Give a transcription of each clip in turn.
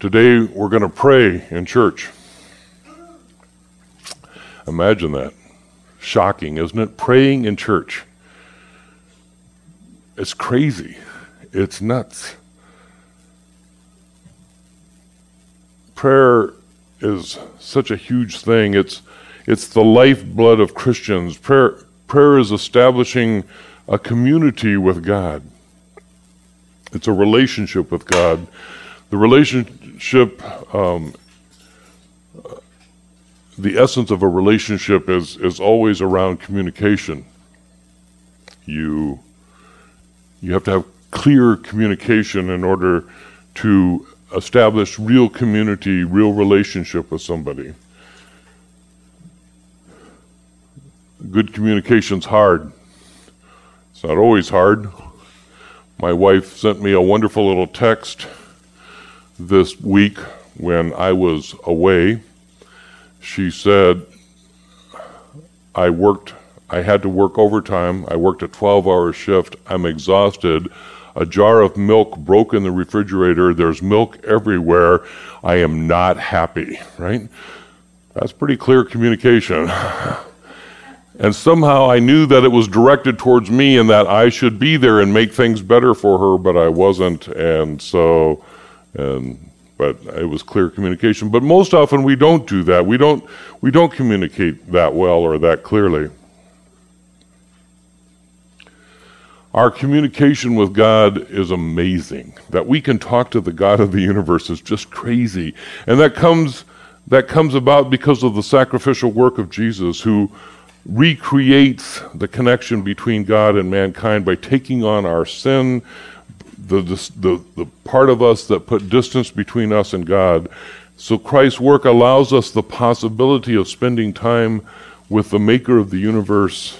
Today we're going to pray in church. Imagine that. Shocking, isn't it? Praying in church. It's crazy. It's nuts. Prayer is such a huge thing. It's it's the lifeblood of Christians. Prayer prayer is establishing a community with God. It's a relationship with God. The relationship, um, the essence of a relationship is, is always around communication. You, you have to have clear communication in order to establish real community, real relationship with somebody. Good communication's hard. It's not always hard. My wife sent me a wonderful little text this week when I was away. She said, I worked, I had to work overtime. I worked a 12 hour shift. I'm exhausted. A jar of milk broke in the refrigerator. There's milk everywhere. I am not happy, right? That's pretty clear communication. And somehow I knew that it was directed towards me and that I should be there and make things better for her, but I wasn't. And so, and, but it was clear communication. But most often we don't do that. We don't, we don't communicate that well or that clearly. Our communication with God is amazing. That we can talk to the God of the universe is just crazy. And that comes, that comes about because of the sacrificial work of Jesus who, recreates the connection between God and mankind by taking on our sin, the, the, the part of us that put distance between us and God. So Christ's work allows us the possibility of spending time with the maker of the universe.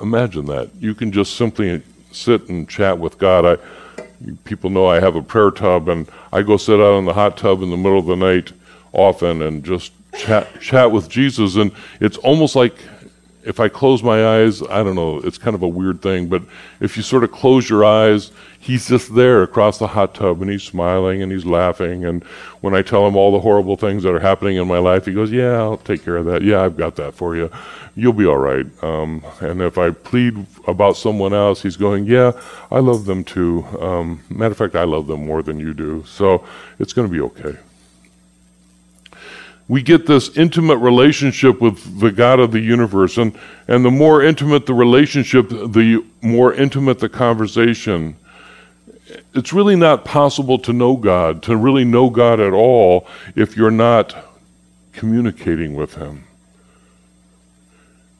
Imagine that. You can just simply sit and chat with God. I, people know I have a prayer tub, and I go sit out in the hot tub in the middle of the night often and just chat, chat with Jesus. And it's almost like if I close my eyes, I don't know, it's kind of a weird thing, but if you sort of close your eyes, he's just there across the hot tub and he's smiling and he's laughing. And when I tell him all the horrible things that are happening in my life, he goes, Yeah, I'll take care of that. Yeah, I've got that for you. You'll be all right. Um, and if I plead about someone else, he's going, Yeah, I love them too. Um, matter of fact, I love them more than you do. So it's going to be okay we get this intimate relationship with the God of the universe. And, and the more intimate the relationship, the more intimate the conversation. It's really not possible to know God, to really know God at all, if you're not communicating with Him.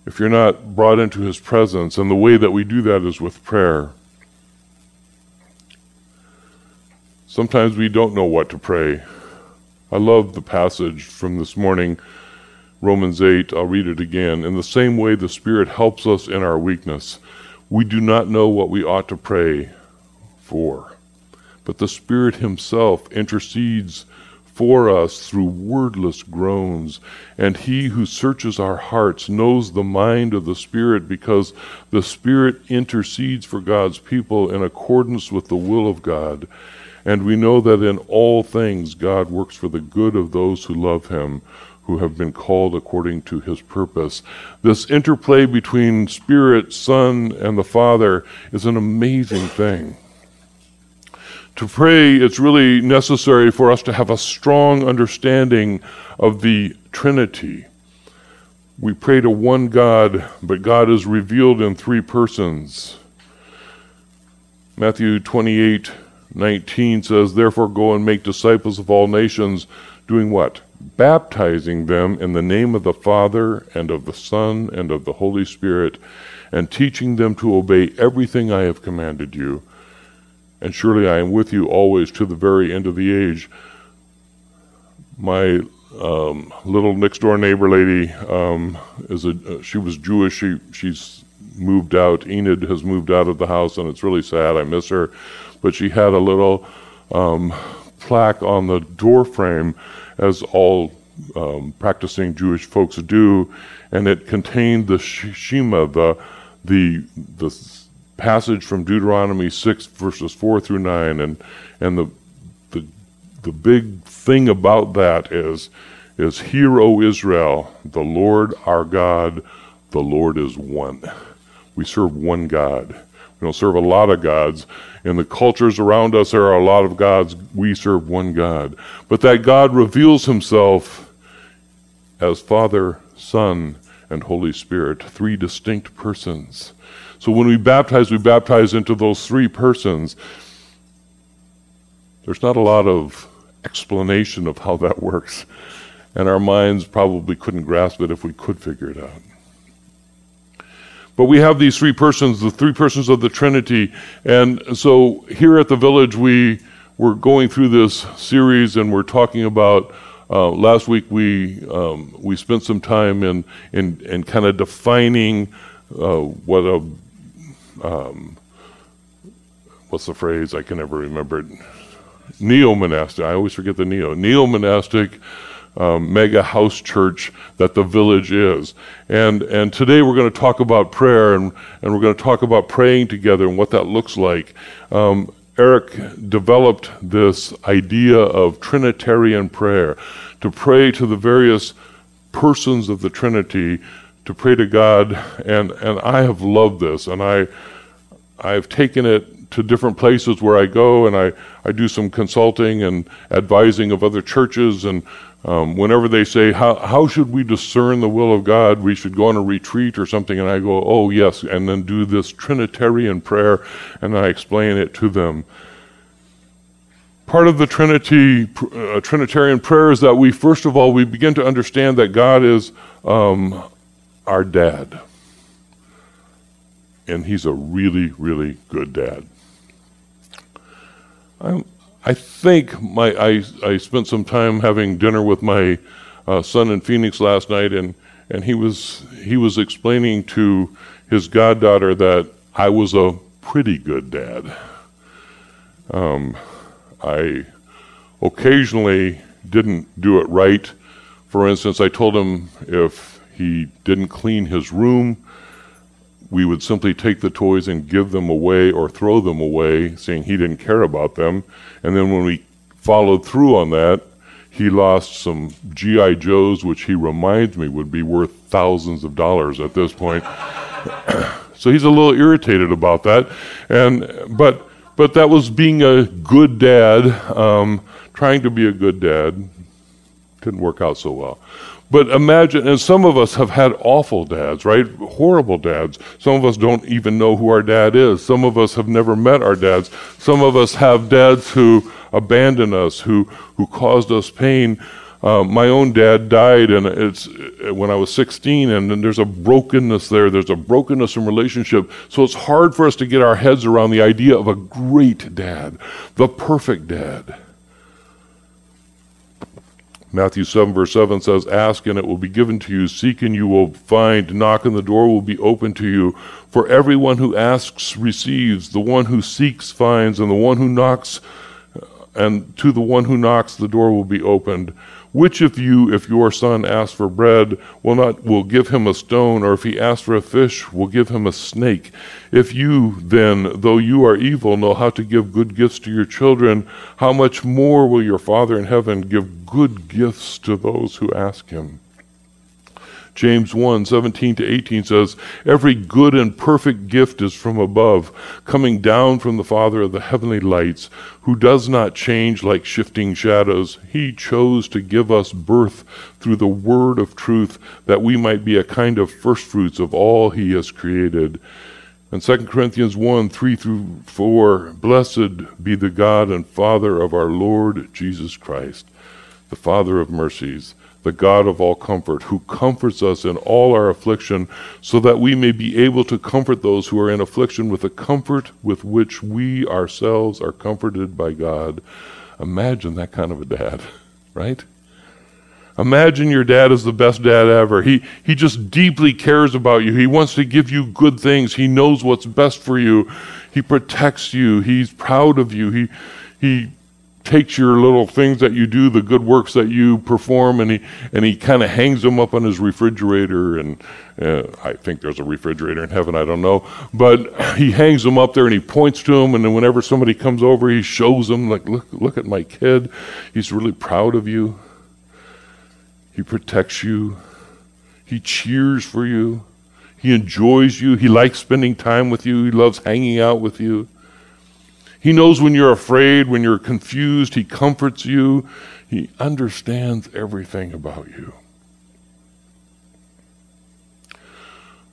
If you're not brought into His presence. And the way that we do that is with prayer. Sometimes we don't know what to pray. I love the passage from this morning, Romans 8. I'll read it again. In the same way, the Spirit helps us in our weakness. We do not know what we ought to pray for, but the Spirit Himself intercedes for us through wordless groans. And He who searches our hearts knows the mind of the Spirit because the Spirit intercedes for God's people in accordance with the will of God. And we know that in all things God works for the good of those who love him, who have been called according to his purpose. This interplay between Spirit, Son, and the Father is an amazing thing. To pray, it's really necessary for us to have a strong understanding of the Trinity. We pray to one God, but God is revealed in three persons. Matthew 28 19 says, Therefore go and make disciples of all nations, doing what? Baptizing them in the name of the Father and of the Son and of the Holy Spirit, and teaching them to obey everything I have commanded you. And surely I am with you always to the very end of the age. My um, little next door neighbor lady um, is a uh, she was Jewish. She she's moved out. Enid has moved out of the house, and it's really sad. I miss her but she had a little um, plaque on the door frame, as all um, practicing Jewish folks do, and it contained the Shema, the the the passage from Deuteronomy 6, verses 4 through 9. And, and the, the, the big thing about that is, is Hear, O Israel, the Lord our God, the Lord is one. We serve one God. We don't serve a lot of gods. In the cultures around us, there are a lot of gods. We serve one God. But that God reveals himself as Father, Son, and Holy Spirit, three distinct persons. So when we baptize, we baptize into those three persons. There's not a lot of explanation of how that works, and our minds probably couldn't grasp it if we could figure it out. But we have these three persons, the three persons of the Trinity. And so here at the village, we were going through this series and we're talking about. Uh, last week we um, we spent some time in in, in kind of defining uh, what a um, what's the phrase I can never remember it neo monastic I always forget the neo neo monastic um, mega house church that the village is. And, and today we're going to talk about prayer and, and we're going to talk about praying together and what that looks like. Um, Eric developed this idea of Trinitarian prayer to pray to the various persons of the Trinity, to pray to God. And, and I have loved this and I, I've taken it to different places where I go and I, I do some consulting and advising of other churches and um, whenever they say, how, how should we discern the will of God? We should go on a retreat or something. And I go, oh, yes, and then do this Trinitarian prayer, and I explain it to them. Part of the Trinity, uh, Trinitarian prayer is that we, first of all, we begin to understand that God is um, our dad. And he's a really, really good dad. I'm, I think my I, I spent some time having dinner with my uh, son in Phoenix last night, and, and he was he was explaining to his goddaughter that I was a pretty good dad. Um, I occasionally didn't do it right. For instance, I told him if he didn't clean his room, we would simply take the toys and give them away or throw them away, saying he didn't care about them. And then when we followed through on that, he lost some GI Joes, which he reminds me would be worth thousands of dollars at this point. so he's a little irritated about that, and but but that was being a good dad, um, trying to be a good dad. Didn't work out so well. But imagine, and some of us have had awful dads, right? Horrible dads. Some of us don't even know who our dad is. Some of us have never met our dads. Some of us have dads who abandoned us, who, who caused us pain. Uh, my own dad died, and it's when I was 16, and, and there's a brokenness there. There's a brokenness in relationship. So it's hard for us to get our heads around the idea of a great dad, the perfect dad. Matthew 7, verse 7 says, Ask and it will be given to you, seek and you will find, knock and the door will be open to you. For everyone who asks receives, the one who seeks finds, and the one who knocks, and to the one who knocks the door will be opened. Which of you, if your son asks for bread, will not will give him a stone, or if he asks for a fish, will give him a snake? If you then, though you are evil, know how to give good gifts to your children, how much more will your Father in heaven give good gifts to those who ask him? James 1 17 to 18 says, Every good and perfect gift is from above, coming down from the Father of the heavenly lights, who does not change like shifting shadows. He chose to give us birth through the word of truth, that we might be a kind of firstfruits of all he has created. And 2 Corinthians 1 3 through 4 Blessed be the God and Father of our Lord Jesus Christ, the Father of mercies the God of all comfort, who comforts us in all our affliction, so that we may be able to comfort those who are in affliction with the comfort with which we ourselves are comforted by God. Imagine that kind of a dad, right? Imagine your dad is the best dad ever. He, he just deeply cares about you. He wants to give you good things. He knows what's best for you. He protects you. He's proud of you. He, he takes your little things that you do, the good works that you perform, and he and he kind of hangs them up on his refrigerator. And uh, I think there's a refrigerator in heaven. I don't know, but he hangs them up there and he points to them. And then whenever somebody comes over, he shows them like, look, look at my kid. He's really proud of you. He protects you. He cheers for you. He enjoys you. He likes spending time with you. He loves hanging out with you. He knows when you're afraid, when you're confused. He comforts you. He understands everything about you.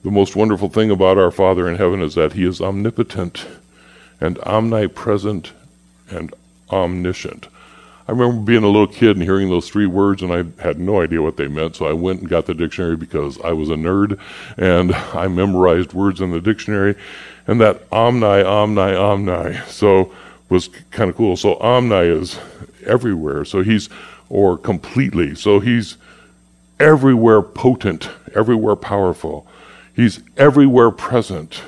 The most wonderful thing about our Father in heaven is that He is omnipotent and omnipresent and omniscient. I remember being a little kid and hearing those three words, and I had no idea what they meant. So I went and got the dictionary because I was a nerd, and I memorized words in the dictionary. And that omni, omni, omni, so was kind of cool. So omni is everywhere. So he's or completely. So he's everywhere potent, everywhere powerful. He's everywhere present,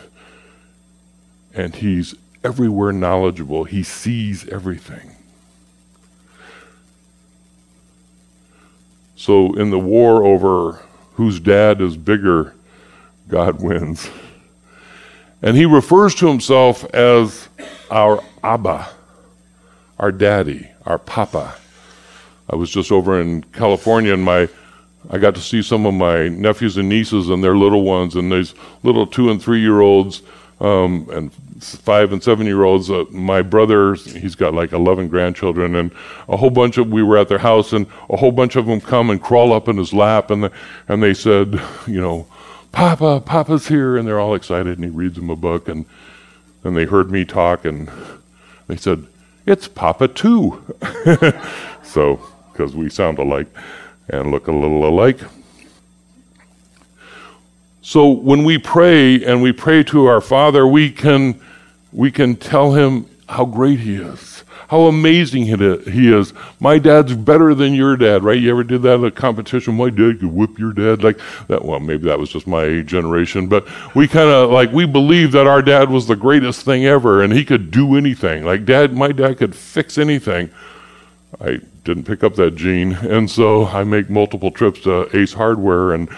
and he's everywhere knowledgeable. He sees everything. So, in the war over whose dad is bigger, God wins. And he refers to himself as our Abba, our daddy, our papa. I was just over in California and my I got to see some of my nephews and nieces and their little ones, and these little two and three year olds um, and five and seven year olds. Uh, my brother, he's got like 11 grandchildren, and a whole bunch of, we were at their house, and a whole bunch of them come and crawl up in his lap, and, the, and they said, you know, Papa, Papa's here, and they're all excited, and he reads them a book, and, and they heard me talk, and they said, It's Papa too. so, because we sound alike and look a little alike. So when we pray and we pray to our Father, we can, we can tell him how great he is, how amazing he is. My dad's better than your dad, right? You ever did that at a competition? My dad could whip your dad like that. Well, maybe that was just my generation, but we kind of like we believed that our dad was the greatest thing ever, and he could do anything. Like dad, my dad could fix anything. I didn't pick up that gene, and so I make multiple trips to Ace Hardware and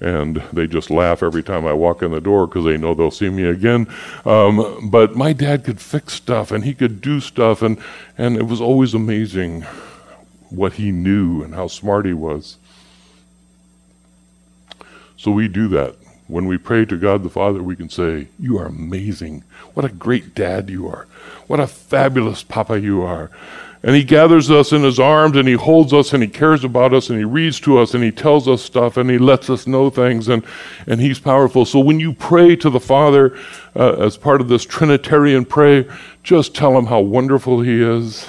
and they just laugh every time I walk in the door because they know they'll see me again. Um, but my dad could fix stuff and he could do stuff, and, and it was always amazing what he knew and how smart he was. So we do that. When we pray to God the Father, we can say, You are amazing. What a great dad you are. What a fabulous papa you are. And he gathers us in his arms and he holds us and he cares about us and he reads to us and he tells us stuff and he lets us know things and, and he's powerful. So when you pray to the Father uh, as part of this Trinitarian prayer, just tell him how wonderful he is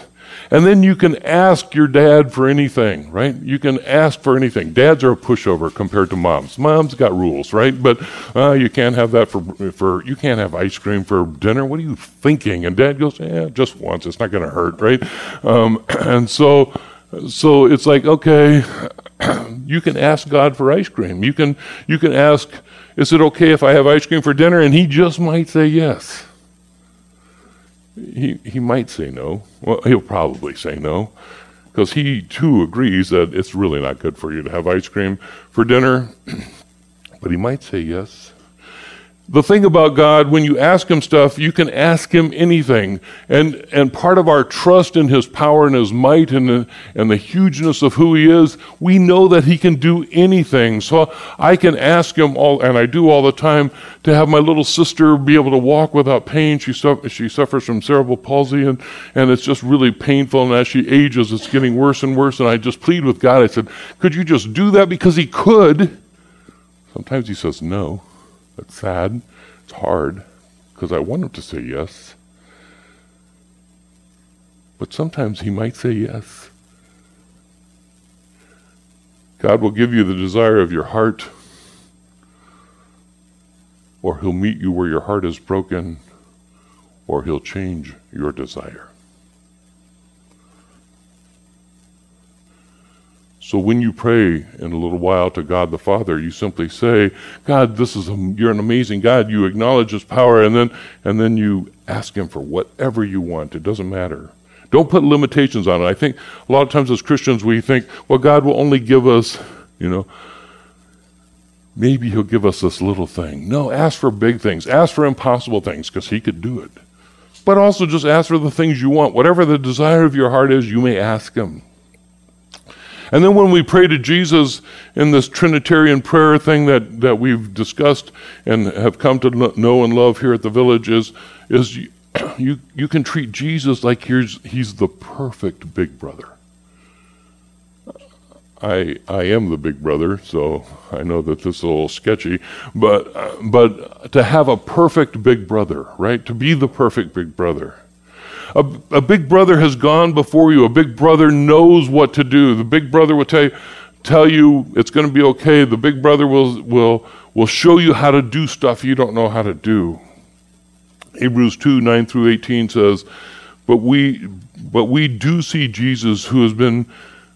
and then you can ask your dad for anything, right? You can ask for anything. Dads are a pushover compared to moms. Moms got rules, right? But uh, you can't have that for for you can't have ice cream for dinner. What are you thinking? And dad goes, yeah, just once. It's not going to hurt, right? Um, and so so it's like okay, you can ask God for ice cream. You can you can ask, is it okay if I have ice cream for dinner? And he just might say yes he, he might say no. Well, he'll probably say no because he too agrees that it's really not good for you to have ice cream for dinner. but he might say yes the thing about God, when you ask Him stuff, you can ask Him anything. And, and part of our trust in His power and His might and the, and the hugeness of who He is, we know that He can do anything. So I can ask Him all, and I do all the time, to have my little sister be able to walk without pain. She, su- she suffers from cerebral palsy, and, and it's just really painful. And as she ages, it's getting worse and worse. And I just plead with God. I said, Could you just do that? Because He could. Sometimes He says no. It's sad. It's hard because I want him to say yes. But sometimes he might say yes. God will give you the desire of your heart, or he'll meet you where your heart is broken, or he'll change your desire. So when you pray in a little while to God the Father, you simply say, God, this is a, you're an amazing God. You acknowledge his power and then and then you ask him for whatever you want. It doesn't matter. Don't put limitations on it. I think a lot of times as Christians we think, well, God will only give us, you know, maybe He'll give us this little thing. No, ask for big things. Ask for impossible things because He could do it. But also just ask for the things you want. Whatever the desire of your heart is, you may ask Him. And then when we pray to Jesus in this Trinitarian prayer thing that, that we've discussed and have come to know and love here at the village is, is you, you, you can treat Jesus like he's, he's the perfect big brother. I, I am the big brother, so I know that this is a little sketchy, but, but to have a perfect big brother, right? To be the perfect big brother. A, a big brother has gone before you. A big brother knows what to do. The big brother will tell you, tell you it's going to be okay. The big brother will, will, will show you how to do stuff you don't know how to do. Hebrews 2 9 through 18 says, But we, but we do see Jesus who has been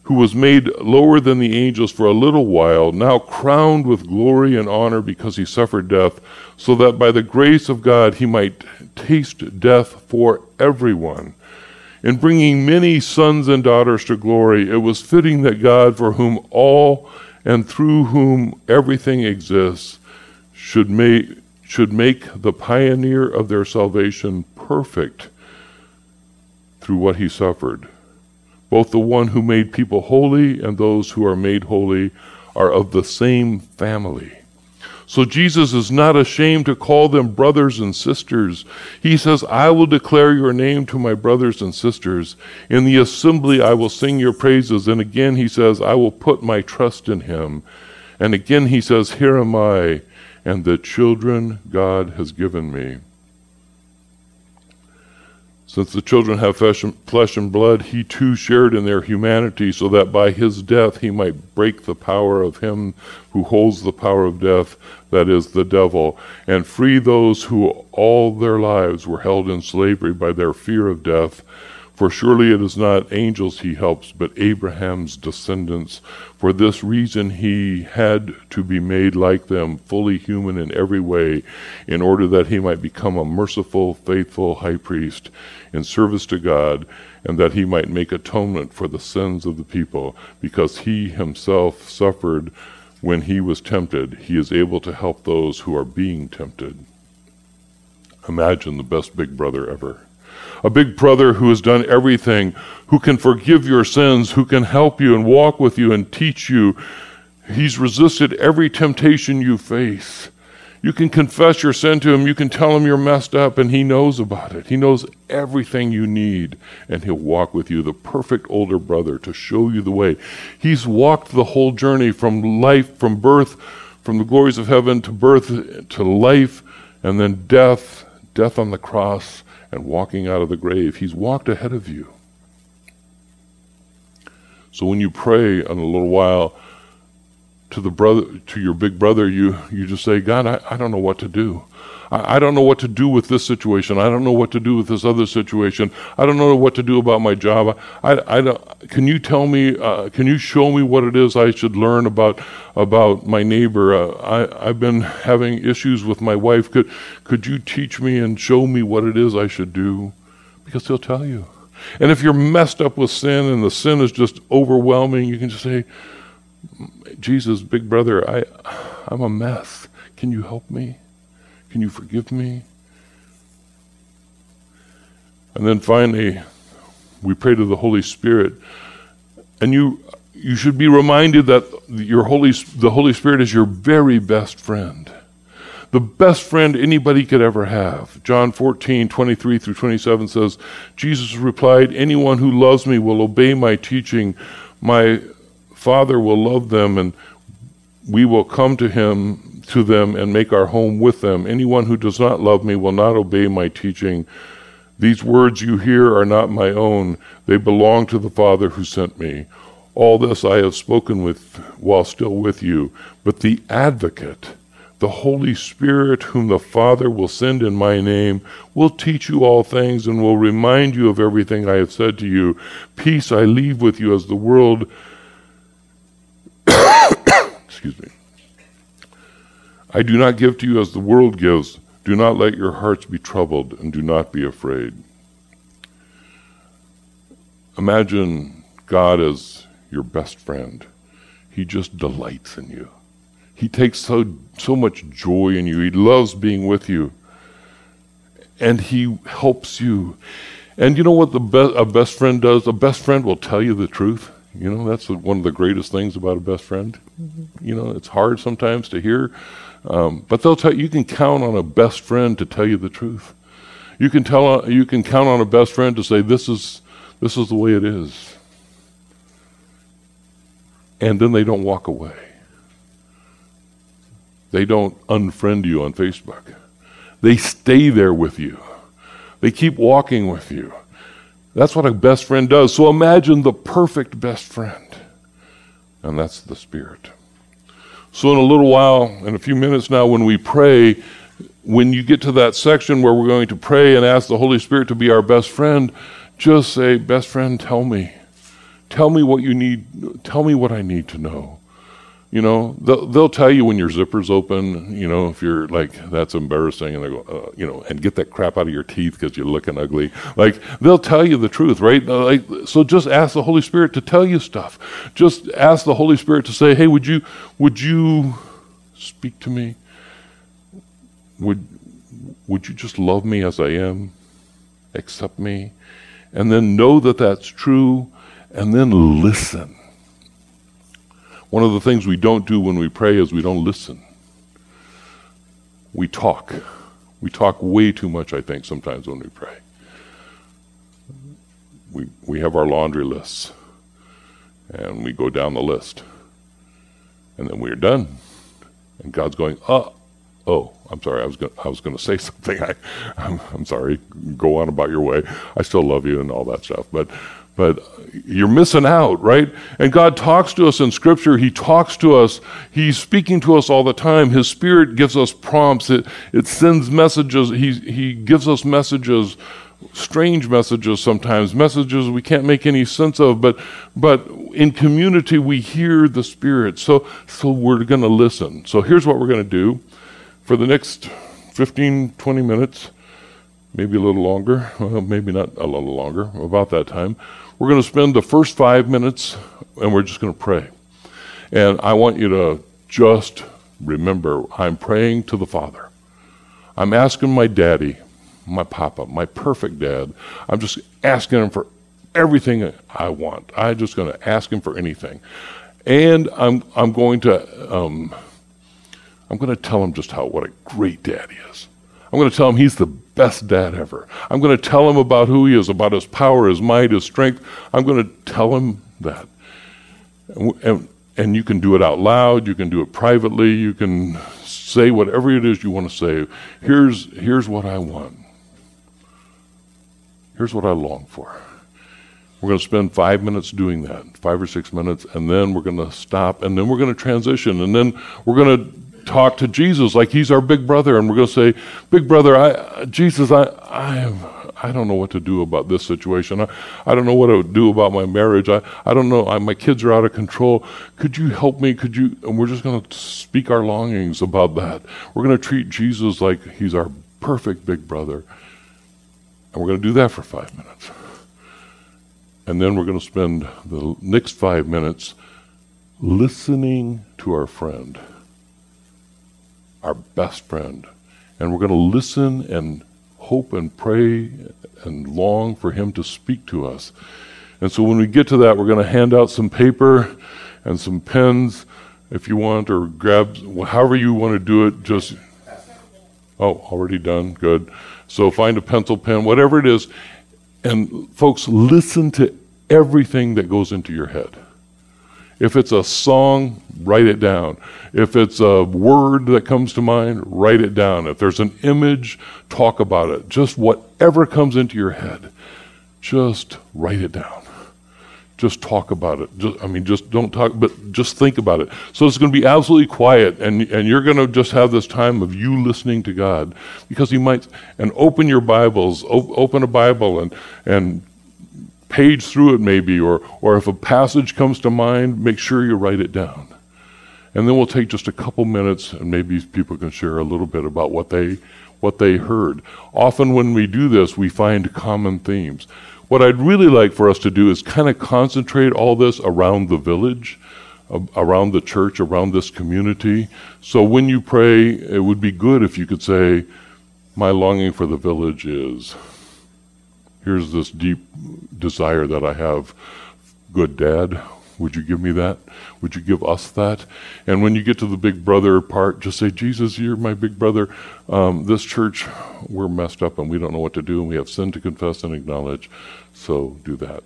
who was made lower than the angels for a little while, now crowned with glory and honor because he suffered death, so that by the grace of God he might taste death for everyone. In bringing many sons and daughters to glory, it was fitting that God, for whom all and through whom everything exists, should make, should make the pioneer of their salvation perfect through what he suffered. Both the one who made people holy and those who are made holy are of the same family. So Jesus is not ashamed to call them brothers and sisters. He says, I will declare your name to my brothers and sisters. In the assembly I will sing your praises. And again he says, I will put my trust in him. And again he says, Here am I, and the children God has given me. Since the children have flesh and blood, he too shared in their humanity, so that by his death he might break the power of him who holds the power of death, that is, the devil, and free those who all their lives were held in slavery by their fear of death. For surely it is not angels he helps, but Abraham's descendants. For this reason he had to be made like them, fully human in every way, in order that he might become a merciful, faithful high priest in service to God, and that he might make atonement for the sins of the people, because he himself suffered when he was tempted. He is able to help those who are being tempted. Imagine the best big brother ever. A big brother who has done everything, who can forgive your sins, who can help you and walk with you and teach you. He's resisted every temptation you face. You can confess your sin to him. You can tell him you're messed up, and he knows about it. He knows everything you need, and he'll walk with you, the perfect older brother, to show you the way. He's walked the whole journey from life, from birth, from the glories of heaven to birth to life, and then death, death on the cross, and walking out of the grave. He's walked ahead of you. So when you pray in a little while, to the brother to your big brother you you just say god i, I don't know what to do. I, I don't know what to do with this situation. I don't know what to do with this other situation. I don't know what to do about my job. I, I don't, can you tell me uh, can you show me what it is i should learn about about my neighbor? Uh, I, i've been having issues with my wife. Could could you teach me and show me what it is i should do? Because he'll tell you. And if you're messed up with sin and the sin is just overwhelming you can just say Jesus, big brother, I, I'm a mess. Can you help me? Can you forgive me? And then finally, we pray to the Holy Spirit. And you, you should be reminded that your Holy, the Holy Spirit is your very best friend. The best friend anybody could ever have. John 14, 23 through 27 says, Jesus replied, Anyone who loves me will obey my teaching. My Father will love them and we will come to him to them and make our home with them. Anyone who does not love me will not obey my teaching. These words you hear are not my own. They belong to the Father who sent me. All this I have spoken with while still with you, but the advocate, the Holy Spirit, whom the Father will send in my name, will teach you all things and will remind you of everything I have said to you. Peace I leave with you as the world Excuse me. I do not give to you as the world gives. Do not let your hearts be troubled, and do not be afraid. Imagine God as your best friend. He just delights in you. He takes so, so much joy in you. He loves being with you. And He helps you. And you know what the be- a best friend does? A best friend will tell you the truth. You know, that's one of the greatest things about a best friend. Mm-hmm. You know, it's hard sometimes to hear, um, but they'll tell you can count on a best friend to tell you the truth. You can tell you can count on a best friend to say this is this is the way it is, and then they don't walk away. They don't unfriend you on Facebook. They stay there with you. They keep walking with you. That's what a best friend does. So imagine the perfect best friend. And that's the Spirit. So, in a little while, in a few minutes now, when we pray, when you get to that section where we're going to pray and ask the Holy Spirit to be our best friend, just say, Best friend, tell me. Tell me what you need. Tell me what I need to know. You know, they'll, they'll tell you when your zipper's open, you know, if you're like, that's embarrassing, and they go, uh, you know, and get that crap out of your teeth because you're looking ugly. Like, they'll tell you the truth, right? Like, so just ask the Holy Spirit to tell you stuff. Just ask the Holy Spirit to say, hey, would you, would you speak to me? Would, would you just love me as I am? Accept me? And then know that that's true, and then listen one of the things we don't do when we pray is we don't listen. We talk. We talk way too much, I think, sometimes when we pray. We, we have our laundry lists, and we go down the list, and then we're done. And God's going, oh, oh, I'm sorry, I was gonna, I was going to say something. I, I'm, I'm sorry. Go on about your way. I still love you and all that stuff, but but you're missing out, right? And God talks to us in Scripture. He talks to us. He's speaking to us all the time. His Spirit gives us prompts. It, it sends messages. He, he gives us messages, strange messages sometimes, messages we can't make any sense of. But, but in community, we hear the Spirit. So, so we're going to listen. So here's what we're going to do for the next 15, 20 minutes, maybe a little longer, well, maybe not a little longer, about that time we're going to spend the first five minutes and we're just going to pray. And I want you to just remember I'm praying to the Father. I'm asking my daddy, my papa, my perfect dad, I'm just asking him for everything I want. I'm just going to ask him for anything. And I'm, I'm going to um, I'm going to tell him just how what a great dad he is. I'm going to tell him he's the best dad ever. I'm going to tell him about who he is, about his power, his might, his strength. I'm going to tell him that. And, and, and you can do it out loud, you can do it privately, you can say whatever it is you want to say. Here's, here's what I want. Here's what I long for. We're going to spend five minutes doing that, five or six minutes, and then we're going to stop, and then we're going to transition, and then we're going to talk to Jesus like he's our big brother, and we're going to say, "Big brother, I, Jesus, I, I, I don't know what to do about this situation. I, I don't know what to do about my marriage. I, I don't know. I, my kids are out of control. Could you help me? Could you?" And we're just going to speak our longings about that. We're going to treat Jesus like he's our perfect big brother, and we're going to do that for five minutes. And then we're going to spend the next five minutes listening to our friend our best friend. And we're going to listen and hope and pray and long for him to speak to us. And so when we get to that, we're going to hand out some paper and some pens if you want, or grab however you want to do it. Just, oh, already done. Good. So find a pencil, pen, whatever it is. And folks, listen to everything that goes into your head. If it's a song, write it down. If it's a word that comes to mind, write it down. If there's an image, talk about it. Just whatever comes into your head, just write it down. Just talk about it. Just, I mean, just don't talk, but just think about it. So it's going to be absolutely quiet, and, and you're going to just have this time of you listening to God because He might, and open your Bibles, op- open a Bible, and, and page through it maybe, or, or if a passage comes to mind, make sure you write it down. And then we'll take just a couple minutes and maybe people can share a little bit about what they what they heard. Often when we do this, we find common themes. What I'd really like for us to do is kind of concentrate all this around the village, around the church, around this community. So when you pray, it would be good if you could say, My longing for the village is here's this deep desire that I have. Good dad, would you give me that? Would you give us that? And when you get to the big brother part, just say, Jesus, you're my big brother. Um, this church, we're messed up and we don't know what to do, and we have sin to confess and acknowledge. So do that.